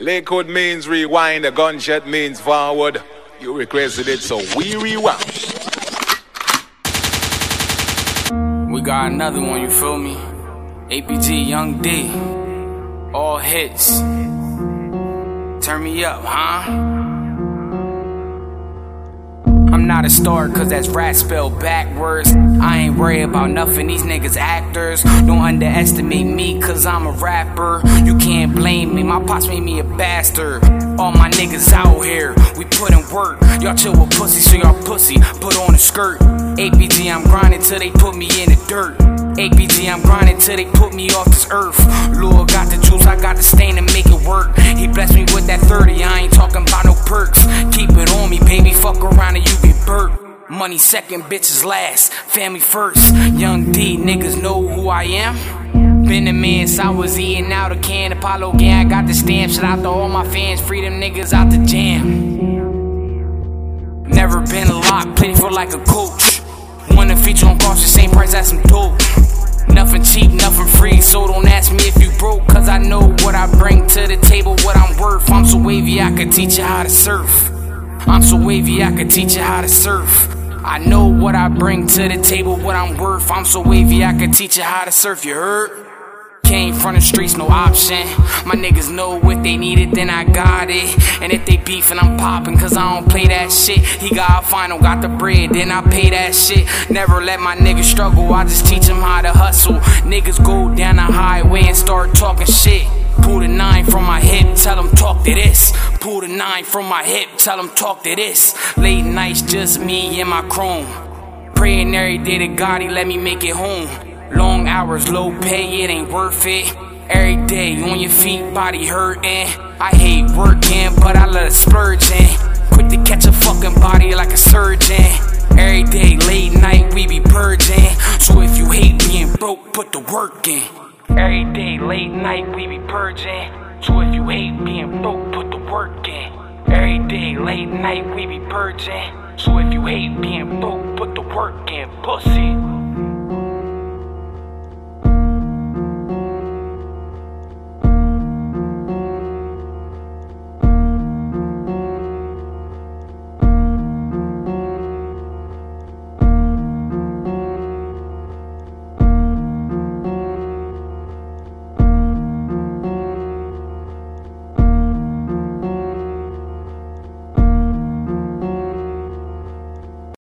Lakewood means rewind, a gunshot means forward. You requested it, so we rewind. We got another one, you feel me? APG YungD. All hits. Turn me up, huh? I'm not a star cause that's rat spelled backwards. I ain't worried about nothing, these niggas actors. Don't underestimate me cause I'm a rapper. You can't blame me, my pops made me a bastard. All my niggas out here, we put in work. Y'all chill with pussy, so y'all pussy, put on a skirt. APG, I'm grinding till they put me in the dirt. APG, I'm grinding till they put me off this earth. Lord got Money second, bitches last, family first. YungD, niggas know who I am. Been a man since I was eating out a can. Apollo gang, got the stamp. Shout out to all my fans, free them niggas out the jam. Never been locked, for like a coach. Wanna feature on cost the same price as some dope. Nothing cheap, nothing free, so don't ask me if you broke, cause I know what I bring to the table, what I'm worth. I'm so wavy, I could teach you how to surf. I'm so wavy, I could teach you how to surf. I know what I bring to the table, what I'm worth. I'm so wavy, I could teach you how to surf, you heard? Came from the streets, no option. My niggas know what they needed, then I got it. And if they beefin', I'm poppin', cause I don't play that shit. He got a final, got the bread, then I pay that shit. Never let my niggas struggle, I just teach them how to hustle. Niggas go down the highway and start talking shit. Pull the nine from my hip, tell them talk to this. Pull the nine from my hip, tell them talk to this. Late nights, just me and my chrome. Praying every day to God, he let me make it home. Long hours, low pay, it ain't worth it. Every day on your feet, body hurting. I hate working, but I love splurging. Quick to catch a fucking body like a surgeon. Every day, late night, we be purging. So if you hate being broke, put the work in. Every day, late night, we be purging. So if you hate being broke, put the work in. Every day, late night, we be purging. So if you hate being broke, put the work in, pussy.